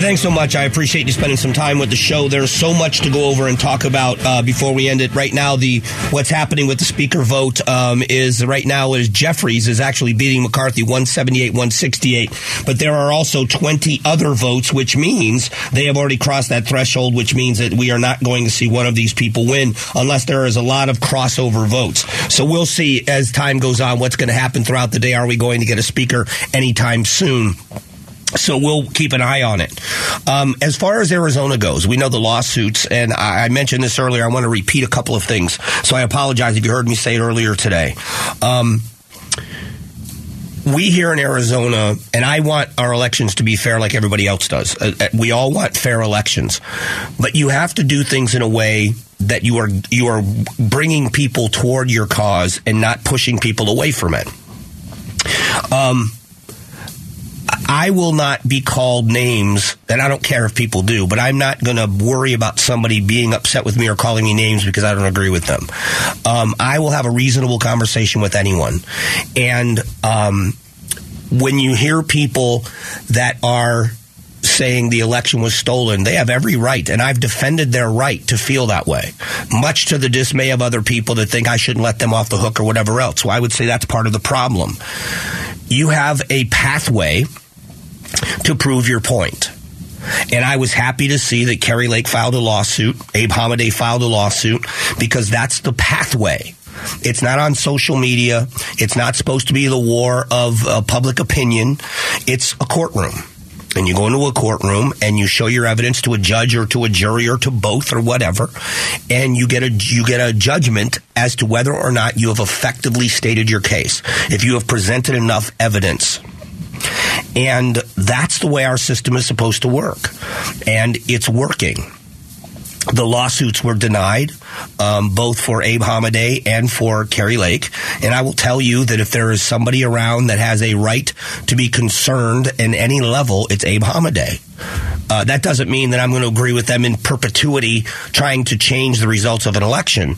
Thanks so much. I appreciate you spending some time with the show. There's so much to go over and talk about uh, before we end it. Right now, the what's happening with the speaker vote um, is right now is Jeffries is actually beating McCarthy 178 168, but there are also 20 other votes, which means they have already crossed that threshold, which means that we are not going to see one of these people win unless there is a lot of crossover votes. So we'll see as time goes on what's going to happen throughout the day. Are we going to get a speaker anytime soon? So we'll keep an eye on it. Um, as far as Arizona goes, we know the lawsuits, and I, I, mentioned this earlier. I want to repeat a couple of things, so I apologize if you heard me say it earlier today. Um, we here in Arizona, and I want our elections to be fair like everybody else does. Uh, uh we all want fair elections, but you have to do things in a way that you are you are bringing people toward your cause and not pushing people away from it. Um, I will not be called names, and I don't care if people do, but I'm not going to worry about somebody being upset with me or calling me names because I don't agree with them. Um, I will have a reasonable conversation with anyone. And um, when you hear people that are saying the election was stolen. They have every right, and I've defended their right to feel that way, much to the dismay of other people that think I shouldn't let them off the hook or whatever else. So I would say that's part of the problem. You have a pathway to prove your point. And I was happy to see that Kari Lake filed a lawsuit, Abe Hamadeh filed a lawsuit, because that's the pathway. It's not on social media. It's not supposed to be the war of uh, public opinion. It's a courtroom. And you go into a courtroom and you show your evidence to a judge or to a jury or to both or whatever, and you get a you get a judgment as to whether or not you have effectively stated your case. If you have presented enough evidence. And that's the way our system is supposed to work. And it's working. The lawsuits were denied, um, both for Abe Hamadeh and for Kari Lake. And I will tell you that if there is somebody around that has a right to be concerned in any level, it's Abe Hamadeh. Uh, that doesn't mean that I'm going to agree with them in perpetuity trying to change the results of an election.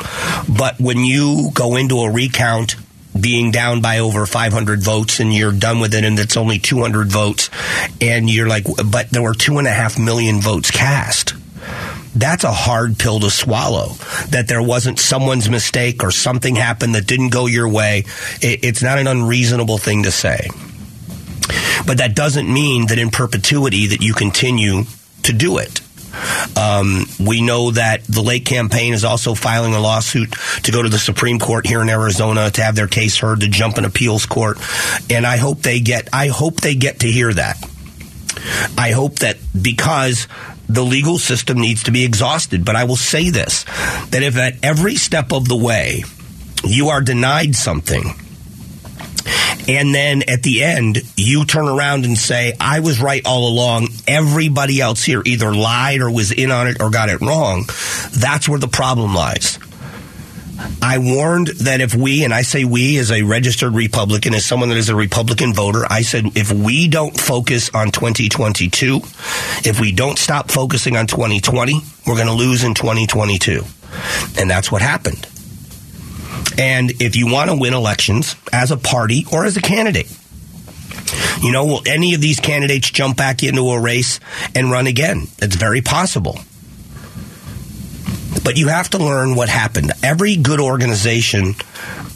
But when you go into a recount being down by over 500 votes and you're done with it and it's only 200 votes and you're like, but there were two and a half million votes cast. That's a hard pill to swallow. That there wasn't someone's mistake or something happened that didn't go your way. It's not an unreasonable thing to say. But that doesn't mean that in perpetuity that you continue to do it. Um, we know that the Lake campaign is also filing a lawsuit to go to the Supreme Court here in Arizona to have their case heard to jump an appeals court, and I hope they get. I hope they get to hear that. I hope that because the legal system needs to be exhausted. But I will say this that if at every step of the way you are denied something, and then at the end, you turn around and say, I was right all along. Everybody else here either lied or was in on it or got it wrong. That's where the problem lies. I warned that if we, and I say we as a registered Republican, as someone that is a Republican voter, I said if we don't focus on 2022, if we don't stop focusing on 2020, we're going to lose in 2022. And that's what happened. And if you want to win elections as a party or as a candidate, you know, will any of these candidates jump back into a race and run again? It's very possible. But you have to learn what happened. Every good organization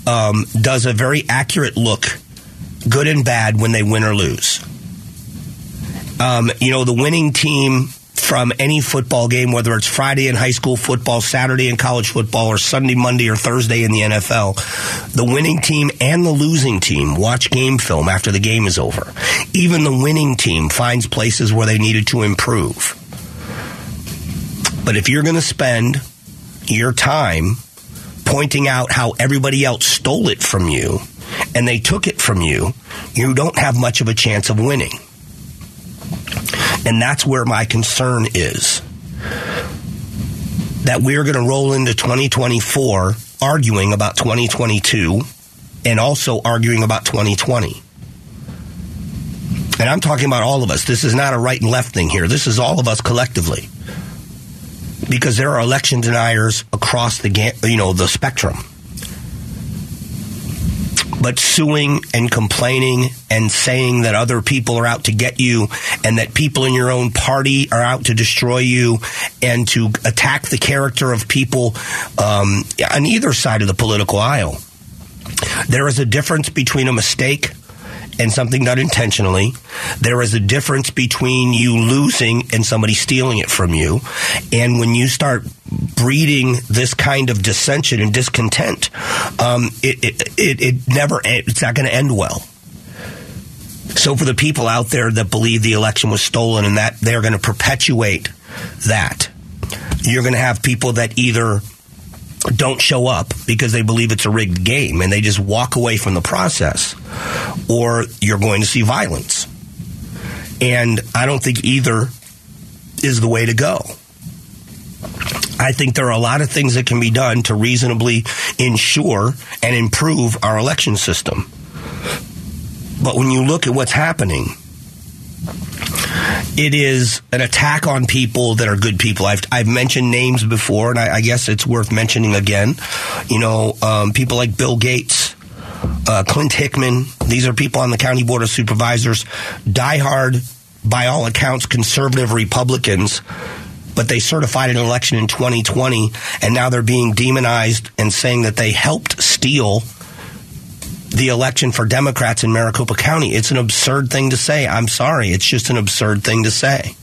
um, does a very accurate look, good and bad, when they win or lose. Um, you know, the winning team from any football game, whether it's Friday in high school football, Saturday in college football, or Sunday, Monday, or Thursday in the NFL, the winning team and the losing team watch game film after the game is over. Even the winning team finds places where they needed to improve. But if you're going to spend your time pointing out how everybody else stole it from you and they took it from you, you don't have much of a chance of winning. And that's where my concern is. That we're going to roll into 2024 arguing about 2022 and also arguing about 2020. And I'm talking about all of us. This is not a right and left thing here. This is all of us collectively. because there are election deniers across the you know the spectrum. But suing and complaining and saying that other people are out to get you and that people in your own party are out to destroy you and to attack the character of people um, on either side of the political aisle. There is a difference between a mistake and something done intentionally. There is a difference between you losing and somebody stealing it from you. And when you start breeding this kind of dissension and discontent, um, it, it, it, it never, it's not going to end well. So for the people out there that believe the election was stolen and that they're going to perpetuate that, you're going to have people that either don't show up because they believe it's a rigged game and they just walk away from the process, or you're going to see violence. And I don't think either is the way to go. I think there are a lot of things that can be done to reasonably ensure and improve our election system. But when you look at what's happening, it is an attack on people that are good people. I've, I've mentioned names before, and I, I guess it's worth mentioning again. You know, um, people like Bill Gates, uh, Clint Hickman. These are people on the county board of supervisors, diehard, by all accounts, conservative Republicans. But they certified an election in 2020, and now they're being demonized and saying that they helped steal the election for Democrats in Maricopa County. It's an absurd thing to say. I'm sorry. It's just an absurd thing to say.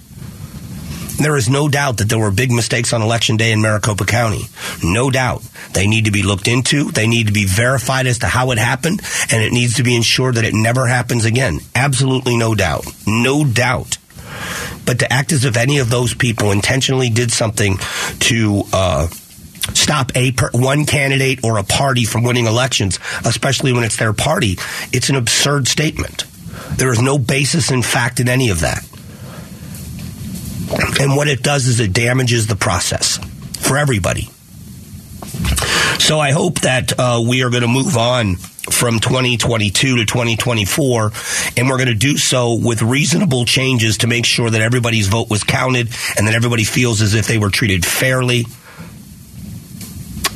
There is no doubt that there were big mistakes on election day in Maricopa County. No doubt. They need to be looked into. They need to be verified as to how it happened, and it needs to be ensured that it never happens again. Absolutely no doubt. No doubt. But to act as if any of those people intentionally did something to uh, stop a per, one candidate or a party from winning elections, especially when it's their party, it's an absurd statement. There is no basis in fact in any of that. And what it does is it damages the process for everybody. So I hope that uh, we are going to move on from 2022 to 2024, and we're going to do so with reasonable changes to make sure that everybody's vote was counted and that everybody feels as if they were treated fairly.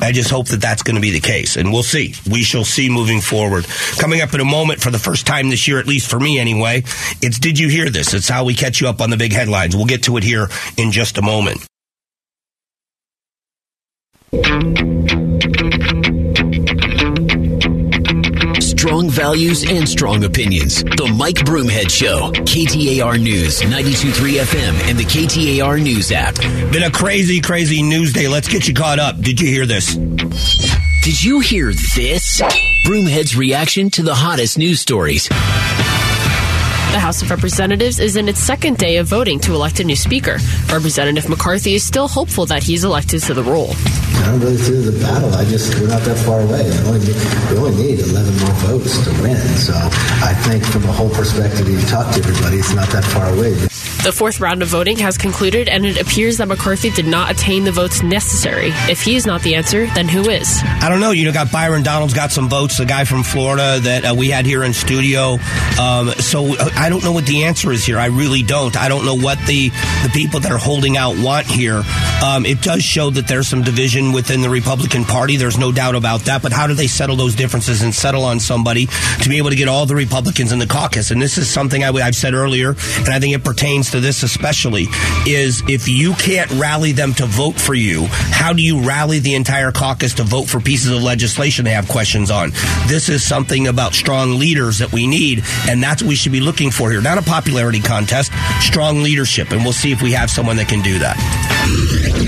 I just hope that that's going to be the case, and we'll see. We shall see moving forward. Coming up in a moment, for the first time this year, at least for me anyway, it's Did You Hear This? It's how we catch you up on the big headlines. We'll get to it here in just a moment. Strong values and strong opinions. The Mike Broomhead Show. KTAR News, 92.3 FM, and the KTAR News app. Been a crazy, crazy news day. Let's get you caught up. Did you hear this? Did you hear this? Broomhead's reaction to the hottest news stories. The House of Representatives is in its second day of voting to elect a new speaker. Representative McCarthy is still hopeful that he's elected to the role. I'm really through the battle. I just, we're not that far away. We only need 11 more votes to win. So I think from a whole perspective, you talk to everybody, it's not that far away. The fourth round of voting has concluded, and it appears that McCarthy did not attain the votes necessary. If he is not the answer, then who is? I don't know. You know, got Byron Donalds got some votes, the guy from Florida that uh, we had here in studio. Um, so I don't know what the answer is here. I really don't. I don't know what the the people that are holding out want here. Um, it does show that there's some division within the Republican Party. There's no doubt about that. But how do they settle those differences and settle on somebody to be able to get all the Republicans in the caucus? And this is something I, I've said earlier, and I think it pertains to this especially. Is if you can't rally them to vote for you, how do you rally the entire caucus to vote for pieces of legislation they have questions on? This is something about strong leaders that we need, and that's what we should be looking for here. Not a popularity contest, strong leadership, and we'll see if we have someone that can do that.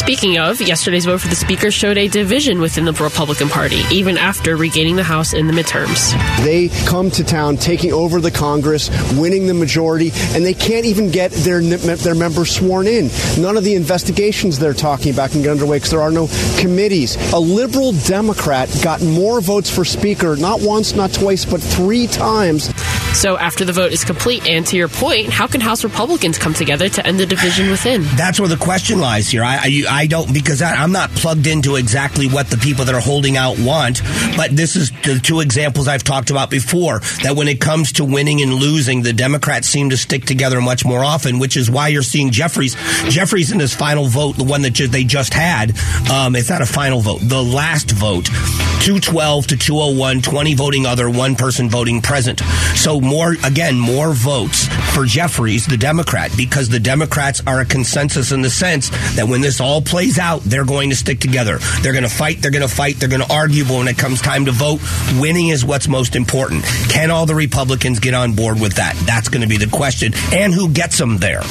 Speaking of, yesterday's vote for the Speaker showed a division within the Republican Party, even after regaining the House in the midterms. They come to town, taking over the Congress, winning the majority, and they can't even get their their members sworn in. None of the investigations they're talking about can get underway because there are no committees. A liberal Democrat got more votes for Speaker, not once, not twice, but three times. So after the vote is complete, and to your point, how can House Republicans come together to end the division within? That's where the question lies here. I, I, I don't because I, I'm not plugged into exactly what the people that are holding out want. But this is the two examples I've talked about before. That when it comes to winning and losing, the Democrats seem to stick together much more often, which is why you're seeing Jeffries. Jeffries in his final vote, the one that ju- they just had, um, it's not a final vote, the last vote, 212 to 201, 20 voting other, one person voting present. So more, again, more votes for Jeffries, the Democrat, because the Democrats are a consensus in the sense that when this all plays out, they're going to stick together. They're going to fight, they're going to fight, they're going to argue, but when it comes time to vote, winning is what's most important. Can all the Republicans get on board with that? That's going to be the question. And who gets them there?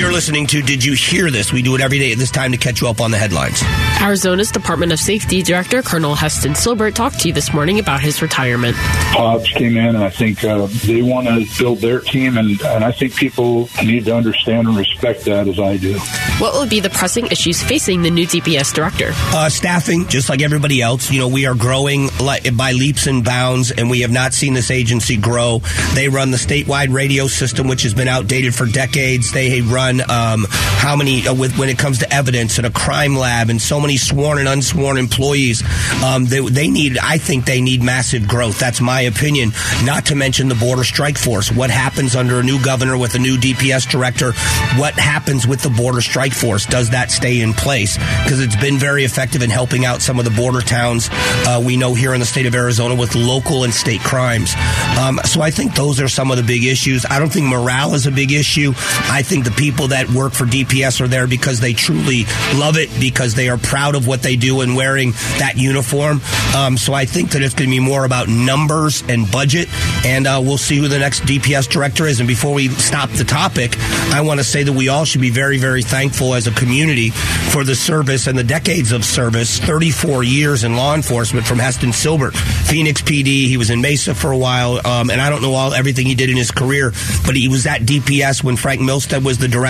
You're listening to Did You Hear This? We do it every day at this time to catch you up on the headlines. Arizona's Department of Safety Director Colonel Heston Silbert talked to you this morning about his retirement. Hobbs came in, and I think uh, they want to build their team, and, and I think people need to understand and respect that as I do. What will be the pressing issues facing the new DPS director? Uh, staffing, just like everybody else. You know, we are growing by leaps and bounds, and we have not seen this agency grow. They run the statewide radio system, which has been outdated for decades. They run um, how many uh, with when it comes to evidence and a crime lab and so many sworn and unsworn employees. Um, they, they need, I think, they need massive growth. That's my opinion. Not to mention the border strike force. What happens under a new governor with a new DPS director? What happens with the border strike force? Does that stay in place? Because it's been very effective in helping out some of the border towns uh, we know here in the state of Arizona with local and state crimes. Um, so I think those are some of the big issues. I don't think morale is a big issue. I think the people that work for DPS are there because they truly love it, because they are proud of what they do and wearing that uniform. Um, so I think that it's going to be more about numbers and budget, and uh, we'll see who the next DPS director is. And before we stop the topic, I want to say that we all should be very, very thankful as a community for the service and the decades of service 34 years in law enforcement from Heston Silbert, Phoenix PD. He was in Mesa for a while, um, and I don't know all everything he did in his career, but he was at DPS when Frank Milstead was the director,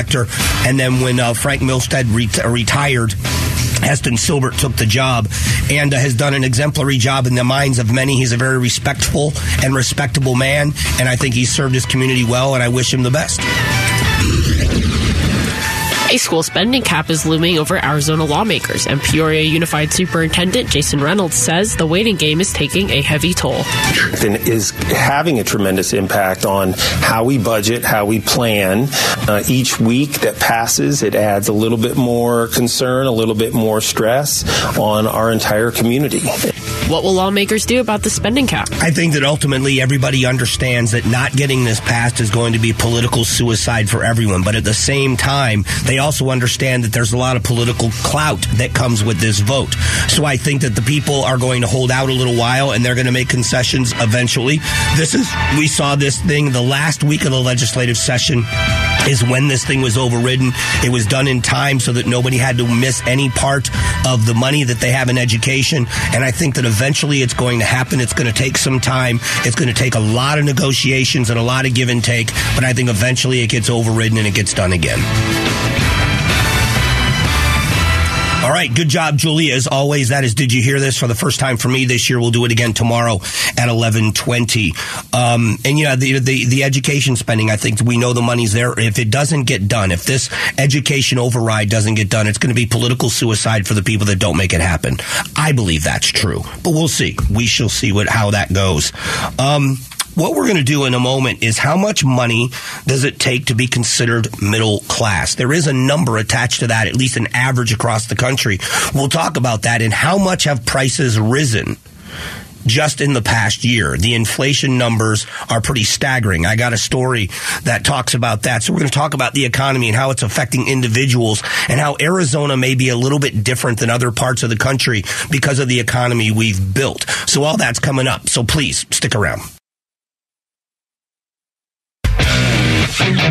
and then when uh, Frank Milstead ret- retired. Heston Silbert took the job and uh, has done an exemplary job in the minds of many. He's a very respectful and respectable man, and I think he's served his community well, and I wish him the best. A school spending cap is looming over Arizona lawmakers, and Peoria Unified Superintendent Jason Reynolds says the waiting game is taking a heavy toll. then is having a tremendous impact on how we budget, how we plan. Uh, each week that passes, it adds a little bit more concern, a little bit more stress on our entire community. What will lawmakers do about the spending cap? I think that ultimately everybody understands that not getting this passed is going to be political suicide for everyone. But at the same time, they also understand that there's a lot of political clout that comes with this vote. So I think that the people are going to hold out a little while and they're going to make concessions eventually. This is, we saw this thing the last week of the legislative session is when this thing was overridden. It was done in time so that nobody had to miss any part of the money that they have in education. And I think that eventually it's going to happen. It's going to take some time. It's going to take a lot of negotiations and a lot of give and take. But I think eventually it gets overridden and it gets done again. All right, good job, Julia. As always, that is. Did you hear this for the first time for me this year? We'll do it again tomorrow at eleven twenty. Um, and you know the, the the education spending. I think we know the money's there. If it doesn't get done, if this education override doesn't get done, it's going to be political suicide for the people that don't make it happen. I believe that's true, but we'll see. We shall see what how that goes. Um, what we're going to do in a moment is how much money does it take to be considered middle class? There is a number attached to that, at least an average across the country. We'll talk about that and how much have prices risen just in the past year. The inflation numbers are pretty staggering. I got a story that talks about that. So we're going to talk about the economy and how it's affecting individuals and how Arizona may be a little bit different than other parts of the country because of the economy we've built. So all that's coming up. So please stick around. Thank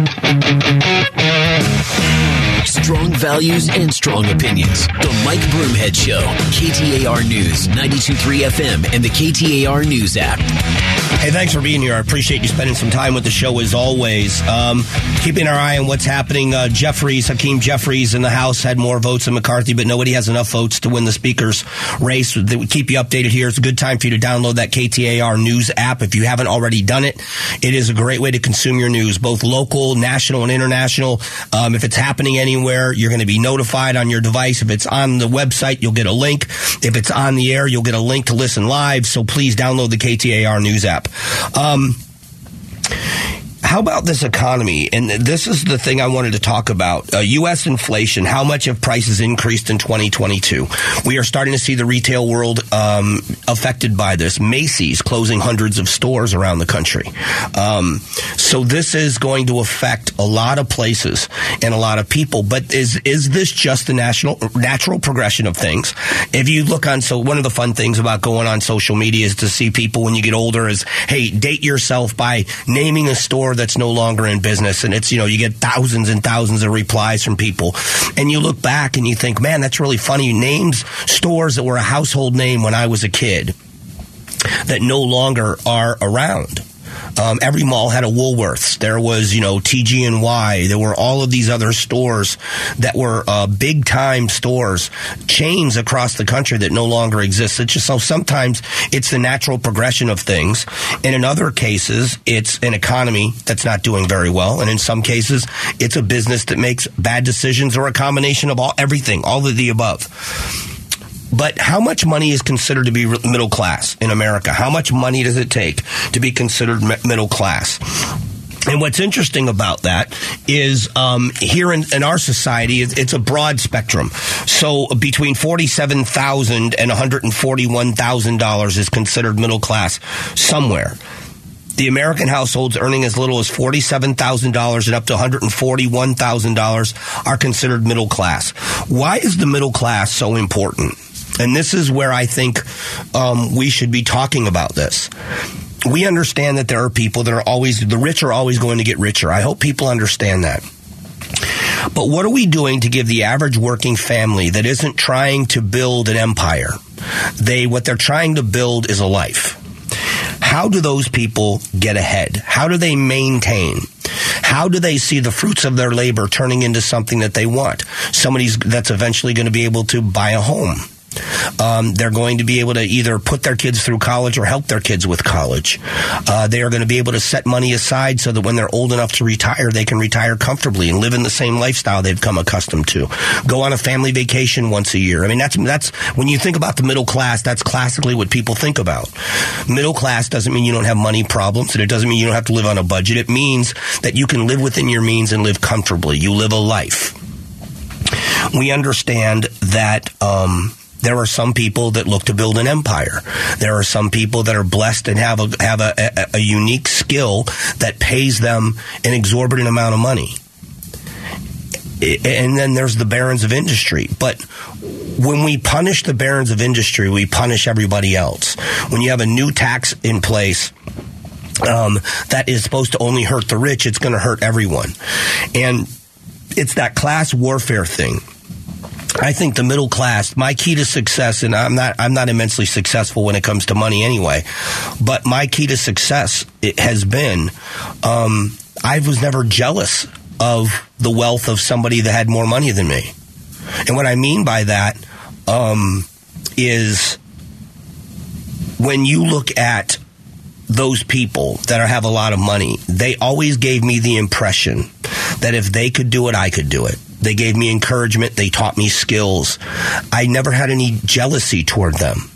you. Strong values and strong opinions. The Mike Broomhead Show. KTAR News, 92.3 FM, and the KTAR News app. Hey, thanks for being here. I appreciate you spending some time with the show as always. Um, keeping our eye on what's happening. Uh, Jeffries, Hakeem Jeffries in the House had more votes than McCarthy, but nobody has enough votes to win the Speaker's race. We keep you updated here. It's a good time for you to download that KTAR News app if you haven't already done it. It is a great way to consume your news, both local, national, and international. Um, if it's happening anywhere, everywhere. You're going to be notified on your device. If it's on the website, you'll get a link. If it's on the air, you'll get a link to listen live. So please download the KTAR News app. Um, how about this economy? And this is the thing I wanted to talk about. Uh, U.S. inflation, how much have prices increased in 2022? We are starting to see the retail world um, affected by this. Macy's closing hundreds of stores around the country. Um, so this is going to affect a lot of places and a lot of people. But is is this just the national natural progression of things? If you look on, so one of the fun things about going on social media is to see people when you get older is, hey, date yourself by naming a store that's no longer in business. And it's, you know, you get thousands and thousands of replies from people. And you look back and you think, man, that's really funny. Names stores that were a household name when I was a kid that no longer are around. Um, every mall had a Woolworths. There was, you know, TG&Y. There were all of these other stores that were uh, big time stores, chains across the country that no longer exist. It's just so sometimes it's the natural progression of things. And in other cases, it's an economy that's not doing very well. And in some cases, it's a business that makes bad decisions or a combination of all everything, all of the above. But how much money is considered to be middle class in America? How much money does it take to be considered middle class? And what's interesting about that is um, here in, in, our society, it's a broad spectrum. So between forty-seven thousand and one hundred and forty-one thousand dollars is considered middle class somewhere. The American households earning as little as $47,000 and up to $141,000 are considered middle class. Why is the middle class so important? And this is where I think um, we should be talking about this. We understand that there are people that are always, the rich are always going to get richer. I hope people understand that. But what are we doing to give the average working family that isn't trying to build an empire? They, what they're trying to build is a life. How do those people get ahead? How do they maintain? How do they see the fruits of their labor turning into something that they want? Somebody that's eventually going to be able to buy a home um, they're going to be able to either put their kids through college or help their kids with college. Uh, they are going to be able to set money aside so that when they're old enough to retire, they can retire comfortably and live in the same lifestyle they've come accustomed to. Go on a family vacation once a year. I mean, that's that's when you think about the middle class. That's classically what people think about. Middle class doesn't mean you don't have money problems, and it doesn't mean you don't have to live on a budget. It means that you can live within your means and live comfortably. You live a life. We understand that. Um, there are some people that look to build an empire. There are some people that are blessed and have a have a, a, a unique skill that pays them an exorbitant amount of money. And then there's the barons of industry. But when we punish the barons of industry, we punish everybody else. When you have a new tax in place, um, that is supposed to only hurt the rich, it's going to hurt everyone. And it's that class warfare thing I think the middle class, my key to success, and I'm not, I'm not immensely successful when it comes to money anyway, but my key to success has been, um, I was never jealous of the wealth of somebody that had more money than me. And what I mean by that um, is when you look at those people that have a lot of money, they always gave me the impression that if they could do it, I could do it. They gave me encouragement. They taught me skills. I never had any jealousy toward them.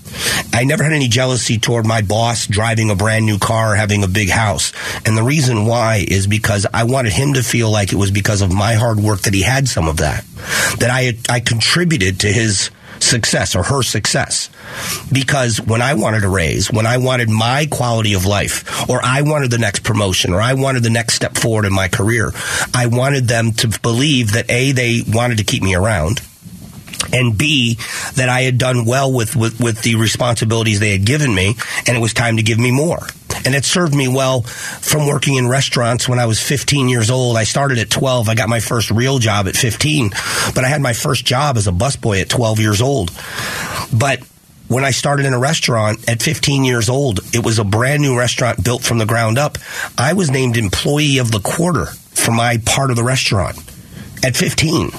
I never had any jealousy toward my boss driving a brand new car, having a big house. And the reason why is because I wanted him to feel like it was because of my hard work that he had some of that, that I, I contributed to his success or her success. Because when I wanted a raise, when I wanted my quality of life, or I wanted the next promotion, or I wanted the next step forward in my career, I wanted them to believe that A, they wanted to keep me around and B, that I had done well with, with, with the responsibilities they had given me, and it was time to give me more. And it served me well from working in restaurants when I was 15 years old. I started at 12. I got my first real job at 15, but I had my first job as a busboy at 12 years old. But when I started in a restaurant at 15 years old, it was a brand new restaurant built from the ground up. I was named employee of the quarter for my part of the restaurant at 15.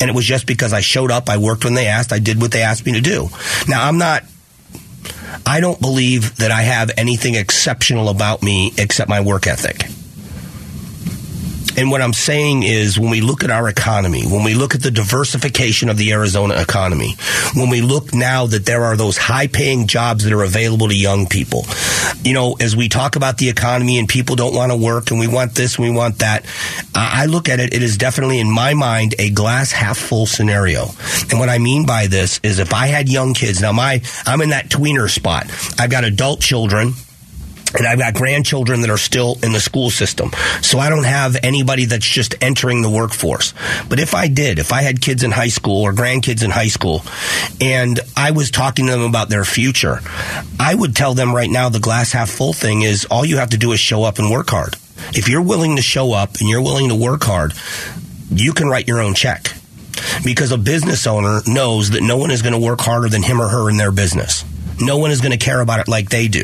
And it was just because I showed up, I worked when they asked, I did what they asked me to do. Now, I'm not, I don't believe that I have anything exceptional about me except my work ethic. And what I'm saying is when we look at our economy, when we look at the diversification of the Arizona economy, when we look now that there are those high paying jobs that are available to young people, you know, as we talk about the economy and people don't want to work and we want this and we want that, I look at it, it is definitely in my mind a glass half full scenario. And what I mean by this is if I had young kids, now my, I'm in that tweener spot. I've got adult children and I've got grandchildren that are still in the school system. So I don't have anybody that's just entering the workforce. But if I did, if I had kids in high school or grandkids in high school and I was talking to them about their future, I would tell them right now the glass half full thing is all you have to do is show up and work hard. If you're willing to show up and you're willing to work hard, you can write your own check. Because a business owner knows that no one is going to work harder than him or her in their business. No one is going to care about it like they do.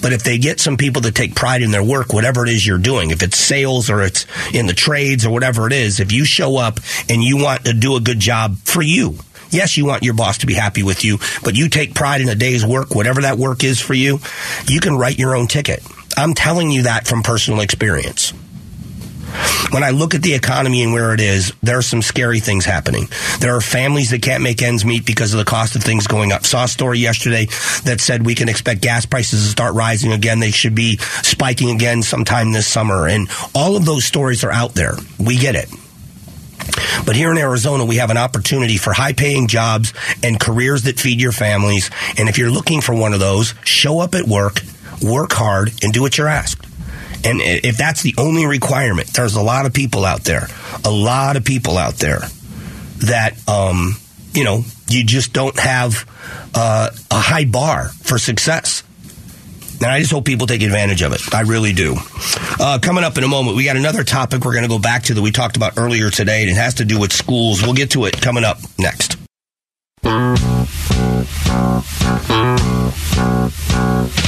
But if they get some people that take pride in their work, whatever it is you're doing, if it's sales or it's in the trades or whatever it is, if you show up and you want to do a good job for you, Yes, you want your boss to be happy with you, but you take pride in a day's work, whatever that work is for you, you can write your own ticket. I'm telling you that from personal experience. When I look at the economy and where it is, there are some scary things happening. There are families that can't make ends meet because of the cost of things going up. Saw a story yesterday that said we can expect gas prices to start rising again. They should be spiking again sometime this summer. And all of those stories are out there. We get it. But here in Arizona, we have an opportunity for high paying jobs and careers that feed your families. And if you're looking for one of those, show up at work, work hard, and do what you're asked. And if that's the only requirement, there's a lot of people out there, a lot of people out there that, um, you know, you just don't have uh, a high bar for success. And I just hope people take advantage of it. I really do. Uh, coming up in a moment, we got another topic we're going to go back to that we talked about earlier today, and it has to do with schools. We'll get to it coming up next.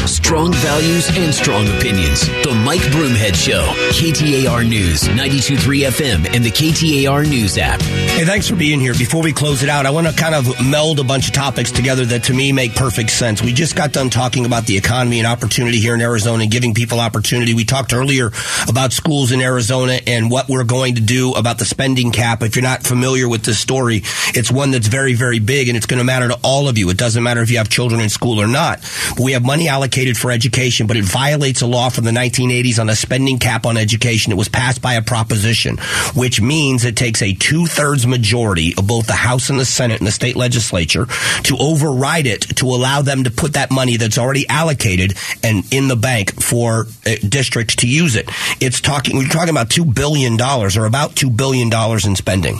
Strong values and strong opinions. The Mike Broomhead Show. KTAR News, 92.3 FM, and the KTAR News app. Hey, thanks for being here. Before we close it out, I want to kind of meld a bunch of topics together that to me make perfect sense. We just got done talking about the economy and opportunity here in Arizona and giving people opportunity. We talked earlier about schools in Arizona and what we're going to do about the spending cap. If you're not familiar with this story, it's one that's very, very big and it's going to matter to all of you. It doesn't matter if you have children in school or not. We have money allocated for education, but it violates a law from the 1980s on a spending cap on education. It was passed by a proposition, which means it takes a two thirds majority of both the House and the Senate and the state legislature to override it to allow them to put that money that's already allocated and in the bank for uh, districts to use it. It's talking, we're talking about $2 billion or about $2 billion in spending.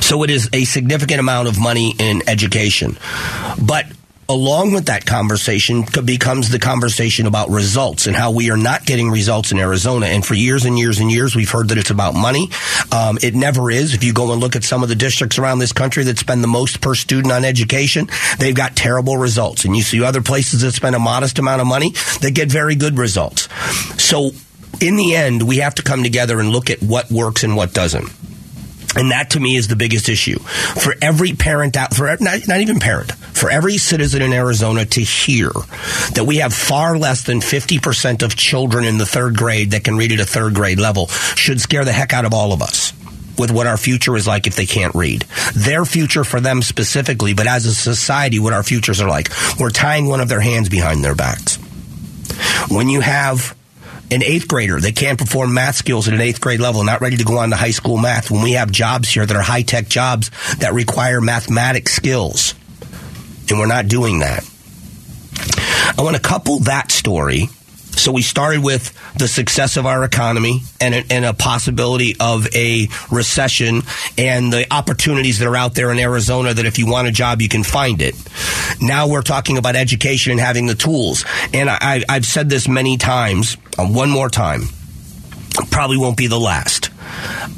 So it is a significant amount of money in education. But along with that conversation becomes the conversation about results and how we are not getting results in Arizona. And for years and years and years, we've heard that it's about money. Um, it never is. If you go and look at some of the districts around this country that spend the most per student on education, they've got terrible results. And you see other places that spend a modest amount of money that get very good results. So in the end, we have to come together and look at what works and what doesn't. And that to me is the biggest issue. For every parent out, for not, not, even parent, for every citizen in Arizona to hear that we have far less than 50% of children in the third grade that can read at a third grade level should scare the heck out of all of us with what our future is like if they can't read. Their future for them specifically, but as a society, what our futures are like. We're tying one of their hands behind their backs. When you have an eighth grader that can't perform math skills at an eighth grade level, not ready to go on to high school math, when we have jobs here that are high tech jobs that require mathematic skills, and we're not doing that. I want to couple that story so we started with the success of our economy and a, and a, possibility of a recession and the opportunities that are out there in Arizona that if you want a job, you can find it. Now we're talking about education and having the tools. And I, have said this many times, uh, one more time, probably won't be the last.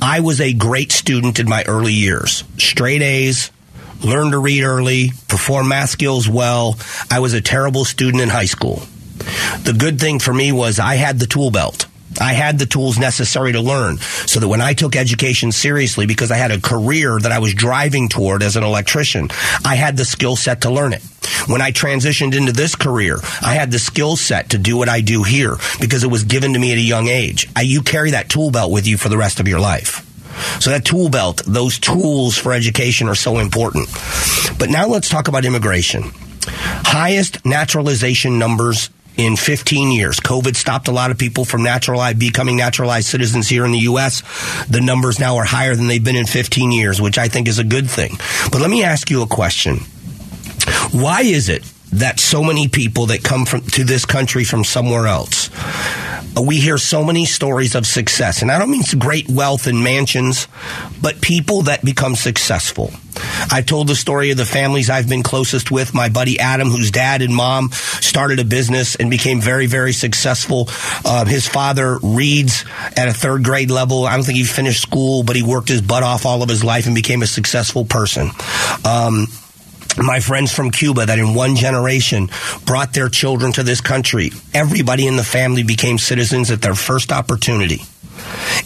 I was a great student in my early years, straight A's, learned to read early, perform math skills well. I was a terrible student in high school. The good thing for me was I had the tool belt. I had the tools necessary to learn so that when I took education seriously, because I had a career that I was driving toward as an electrician, I had the skill set to learn it. When I transitioned into this career, I had the skill set to do what I do here because it was given to me at a young age. I, you carry that tool belt with you for the rest of your life. So that tool belt, those tools for education are so important. But now let's talk about immigration. Highest naturalization numbers in 15 years. COVID stopped a lot of people from naturalized, becoming naturalized citizens here in the U.S. The numbers now are higher than they've been in 15 years, which I think is a good thing. But let me ask you a question. Why is it that so many people that come from, to this country from somewhere else we hear so many stories of success. And I don't mean great wealth and mansions, but people that become successful. I told the story of the families I've been closest with. My buddy Adam, whose dad and mom started a business and became very, very successful. Uh, his father reads at a third grade level. I don't think he finished school, but he worked his butt off all of his life and became a successful person. Um, my friends from Cuba that in one generation brought their children to this country. Everybody in the family became citizens at their first opportunity.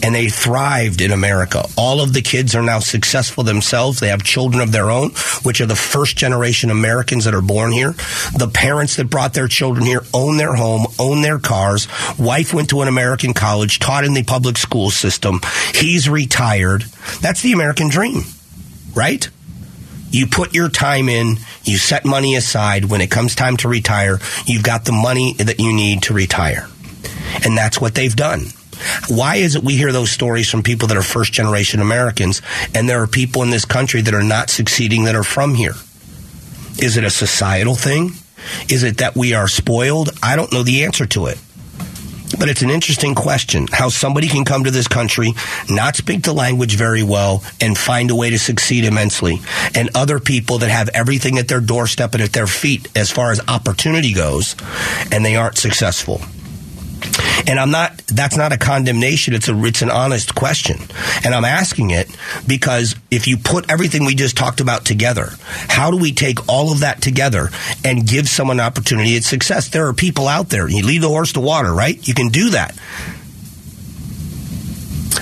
And they thrived in America. All of the kids are now successful themselves. They have children of their own, which are the first generation Americans that are born here. The parents that brought their children here own their home, own their cars. Wife went to an American college, taught in the public school system. He's retired. That's the American dream, right? You put your time in, you set money aside. When it comes time to retire, you've got the money that you need to retire. And that's what they've done. Why is it we hear those stories from people that are first generation Americans and there are people in this country that are not succeeding that are from here? Is it a societal thing? Is it that we are spoiled? I don't know the answer to it. But it's an interesting question how somebody can come to this country, not speak the language very well, and find a way to succeed immensely. And other people that have everything at their doorstep and at their feet as far as opportunity goes, and they aren't successful. And I'm not, that's not a condemnation. It's a, it's an honest question. And I'm asking it because if you put everything we just talked about together, how do we take all of that together and give someone an opportunity at success? There are people out there. You lead the horse to water, right? You can do that.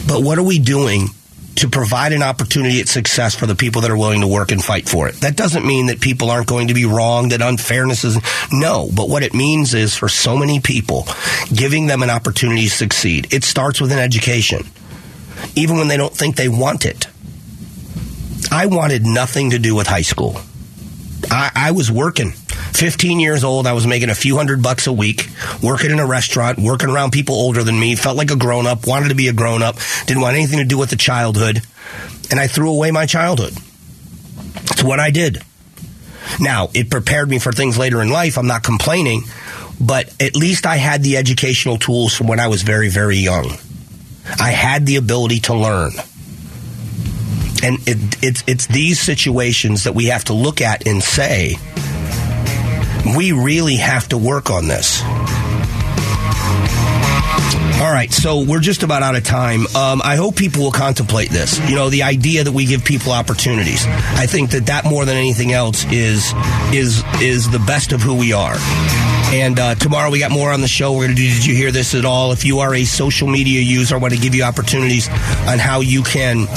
But what are we doing to provide an opportunity at success for the people that are willing to work and fight for it. That doesn't mean that people aren't going to be wrong, that unfairness is no, but what it means is for so many people, giving them an opportunity to succeed. It starts with an education. Even when they don't think they want it. I wanted nothing to do with high school. I, I was working. 15 years old. I was making a few hundred bucks a week, working in a restaurant, working around people older than me, felt like a grown up, wanted to be a grown up, didn't want anything to do with the childhood. And I threw away my childhood. It's what I did. Now, it prepared me for things later in life. I'm not complaining, but at least I had the educational tools from when I was very, very young. I had the ability to learn. And it, it's, it's these situations that we have to look at and say, we really have to work on this. All right, so we're just about out of time. Um, I hope people will contemplate this. You know, the idea that we give people opportunities. I think that that more than anything else is is is the best of who we are. And uh, tomorrow we got more on the show. We're going to do Did You Hear This at All? If you are a social media user, I want to give you opportunities on how you can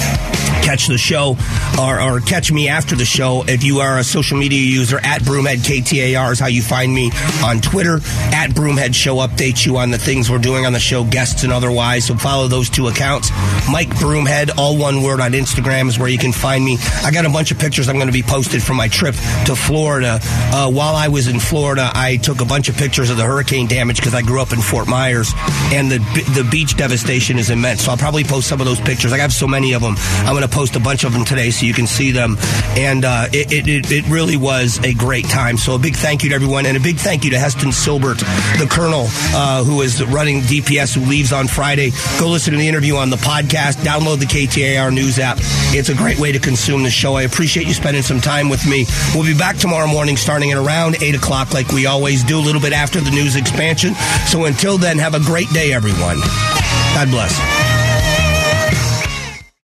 catch the show or, or, catch me after the show. If you are a social media user, at Broomhead KTAR is how you find me on Twitter. At Broomhead Show updates you on the things we're doing on the show, guests and otherwise. So follow those two accounts. Mike Broomhead, all one word on Instagram is where you can find me. I got a bunch of pictures I'm going to be posted from my trip to Florida. Uh, while I was in Florida, I took a bunch bunch of pictures of the hurricane damage because I grew up in Fort Myers, and the the beach devastation is immense. So I'll probably post some of those pictures. I have so many of them. I'm going to post a bunch of them today so you can see them. And uh, it, it, it really was a great time. So a big thank you to everyone, and a big thank you to Heston Silbert, the Colonel, uh, who is running DPS, who leaves on Friday. Go listen to the interview on the podcast. Download the KTAR News app. It's a great way to consume the show. I appreciate you spending some time with me. We'll be back tomorrow morning starting at around 8 o'clock like we always do little bit after the news expansion. So until then, have a great day, everyone. God bless.